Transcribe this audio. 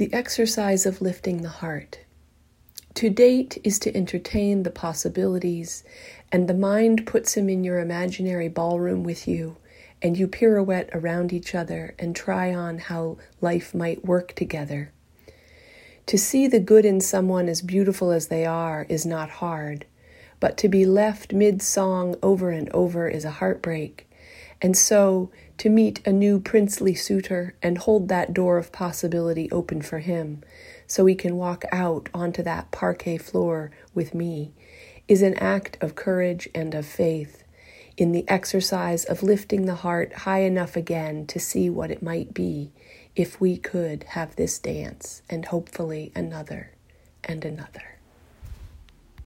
The exercise of lifting the heart. To date is to entertain the possibilities, and the mind puts him in your imaginary ballroom with you, and you pirouette around each other and try on how life might work together. To see the good in someone as beautiful as they are is not hard, but to be left mid song over and over is a heartbreak. And so, to meet a new princely suitor and hold that door of possibility open for him, so he can walk out onto that parquet floor with me, is an act of courage and of faith, in the exercise of lifting the heart high enough again to see what it might be if we could have this dance and hopefully another and another.